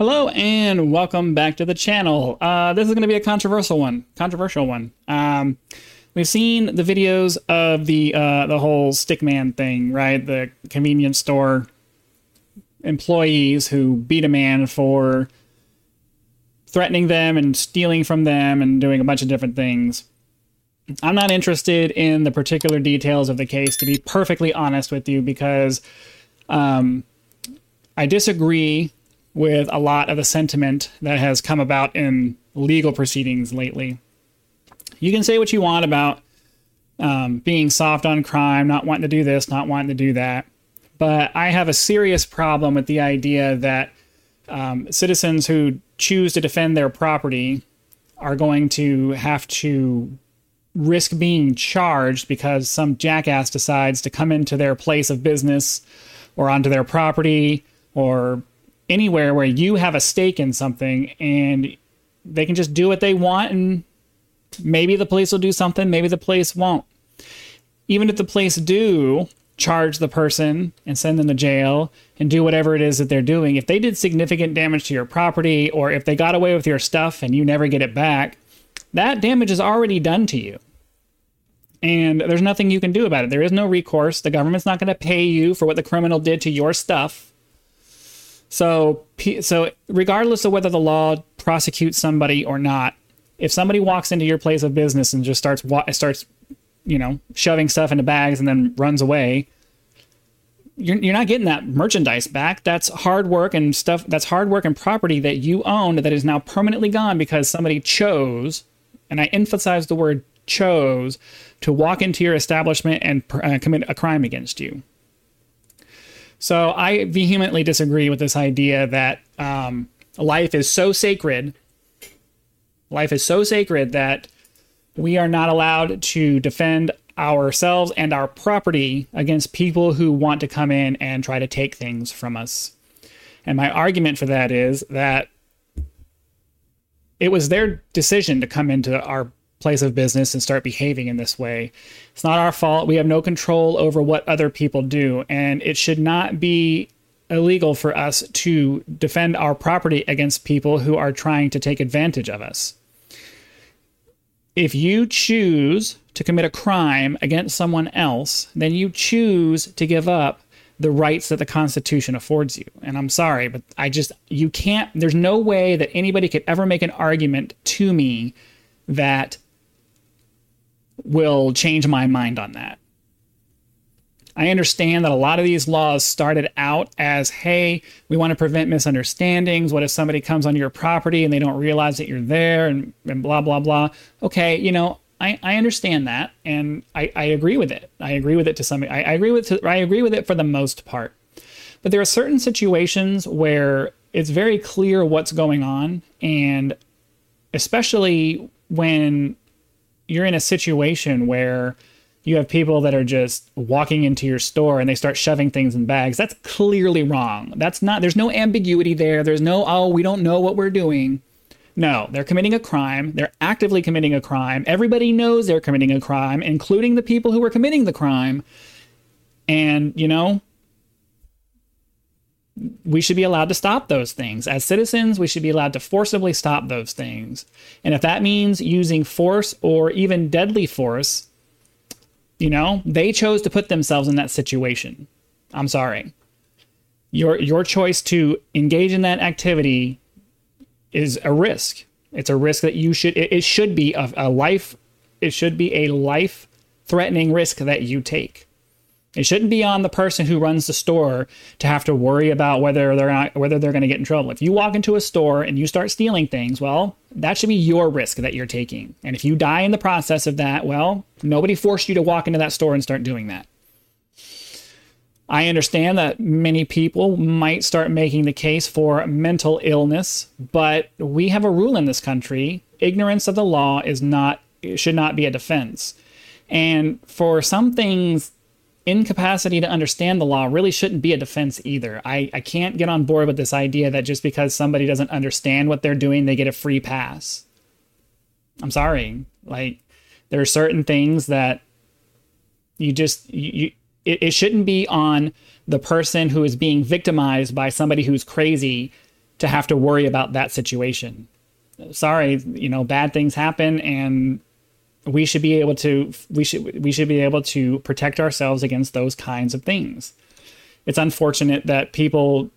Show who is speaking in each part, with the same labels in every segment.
Speaker 1: Hello and welcome back to the channel. Uh, this is going to be a controversial one. Controversial one. Um, we've seen the videos of the uh, the whole stickman thing, right? The convenience store employees who beat a man for threatening them and stealing from them and doing a bunch of different things. I'm not interested in the particular details of the case, to be perfectly honest with you, because um, I disagree with a lot of the sentiment that has come about in legal proceedings lately. You can say what you want about um, being soft on crime, not wanting to do this, not wanting to do that. But I have a serious problem with the idea that um, citizens who choose to defend their property are going to have to risk being charged because some jackass decides to come into their place of business or onto their property or anywhere where you have a stake in something and they can just do what they want and maybe the police will do something, maybe the police won't. Even if the police do charge the person and send them to jail and do whatever it is that they're doing, if they did significant damage to your property or if they got away with your stuff and you never get it back, that damage is already done to you. And there's nothing you can do about it. There is no recourse. The government's not going to pay you for what the criminal did to your stuff. So, so regardless of whether the law prosecutes somebody or not, if somebody walks into your place of business and just starts starts, you know, shoving stuff into bags and then runs away, you're, you're not getting that merchandise back. That's hard work and stuff. That's hard work and property that you owned that is now permanently gone because somebody chose, and I emphasize the word chose, to walk into your establishment and uh, commit a crime against you. So I vehemently disagree with this idea that um, life is so sacred. Life is so sacred that we are not allowed to defend ourselves and our property against people who want to come in and try to take things from us. And my argument for that is that it was their decision to come into our place of business and start behaving in this way. It's not our fault. We have no control over what other people do, and it should not be illegal for us to defend our property against people who are trying to take advantage of us. If you choose to commit a crime against someone else, then you choose to give up the rights that the Constitution affords you. And I'm sorry, but I just, you can't, there's no way that anybody could ever make an argument to me that will change my mind on that. I understand that a lot of these laws started out as hey, we want to prevent misunderstandings. What if somebody comes on your property and they don't realize that you're there and, and blah, blah, blah? Okay, you know, I, I understand that and I, I agree with it. I agree with it to some I, I agree with I agree with it for the most part. But there are certain situations where it's very clear what's going on and especially when you're in a situation where you have people that are just walking into your store and they start shoving things in bags. That's clearly wrong. That's not, there's no ambiguity there. There's no, oh, we don't know what we're doing. No, they're committing a crime. They're actively committing a crime. Everybody knows they're committing a crime, including the people who are committing the crime. And, you know, we should be allowed to stop those things. As citizens, we should be allowed to forcibly stop those things. And if that means using force or even deadly force, you know, they chose to put themselves in that situation. I'm sorry. Your your choice to engage in that activity is a risk. It's a risk that you should it, it should be a, a life it should be a life threatening risk that you take. It shouldn't be on the person who runs the store to have to worry about whether they're not, whether they're going to get in trouble. If you walk into a store and you start stealing things, well, that should be your risk that you're taking. And if you die in the process of that, well, nobody forced you to walk into that store and start doing that. I understand that many people might start making the case for mental illness, but we have a rule in this country: ignorance of the law is not should not be a defense. And for some things incapacity to understand the law really shouldn't be a defense either. I, I can't get on board with this idea that just because somebody doesn't understand what they're doing, they get a free pass. I'm sorry. Like, there are certain things that you just, you, it, it shouldn't be on the person who is being victimized by somebody who's crazy to have to worry about that situation. Sorry, you know, bad things happen and we should be able to we should we should be able to protect ourselves against those kinds of things. It's unfortunate that people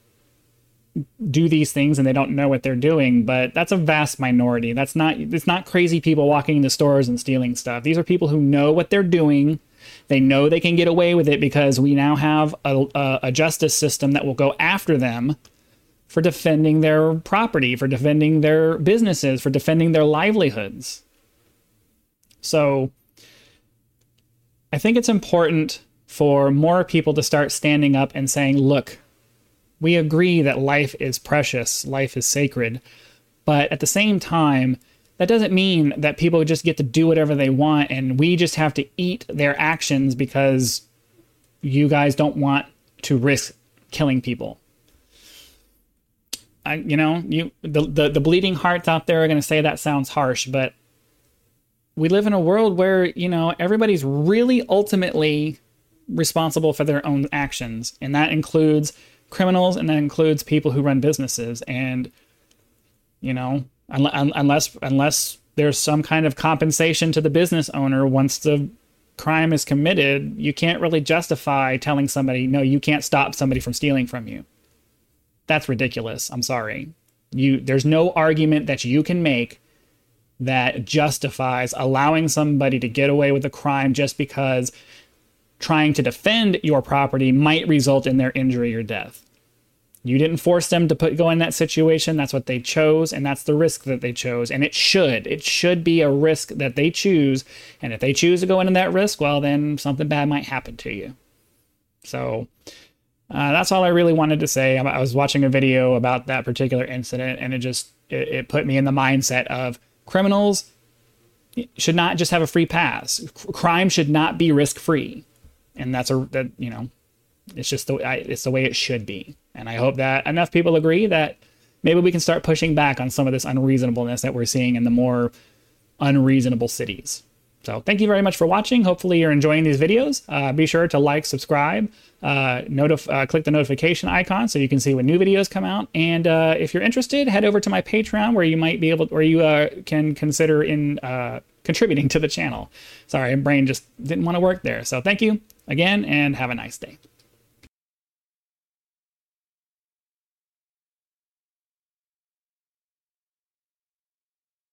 Speaker 1: do these things and they don't know what they're doing, but that's a vast minority. That's not it's not crazy people walking into stores and stealing stuff. These are people who know what they're doing. They know they can get away with it because we now have a, a, a justice system that will go after them for defending their property, for defending their businesses, for defending their livelihoods. So I think it's important for more people to start standing up and saying, look, we agree that life is precious, life is sacred, but at the same time, that doesn't mean that people just get to do whatever they want and we just have to eat their actions because you guys don't want to risk killing people. I, you know, you the, the the bleeding hearts out there are going to say that sounds harsh, but we live in a world where, you know, everybody's really ultimately responsible for their own actions. And that includes criminals and that includes people who run businesses. And, you know, unless, unless there's some kind of compensation to the business owner once the crime is committed, you can't really justify telling somebody, no, you can't stop somebody from stealing from you. That's ridiculous. I'm sorry. You, there's no argument that you can make that justifies allowing somebody to get away with a crime just because trying to defend your property might result in their injury or death. You didn't force them to put go in that situation. That's what they chose, and that's the risk that they chose. And it should. It should be a risk that they choose. And if they choose to go into that risk, well, then something bad might happen to you. So uh, that's all I really wanted to say. I was watching a video about that particular incident, and it just it, it put me in the mindset of criminals should not just have a free pass. Crime should not be risk free, and that's a that you know, it's just the it's the way it should be. And I hope that enough people agree that maybe we can start pushing back on some of this unreasonableness that we're seeing in the more unreasonable cities. So thank you very much for watching. Hopefully you're enjoying these videos. Uh, be sure to like, subscribe, uh, notif- uh, click the notification icon so you can see when new videos come out. And uh, if you're interested, head over to my Patreon where you might be able, where you uh, can consider in uh, contributing to the channel. Sorry, my brain just didn't want to work there. So thank you again, and have a nice day.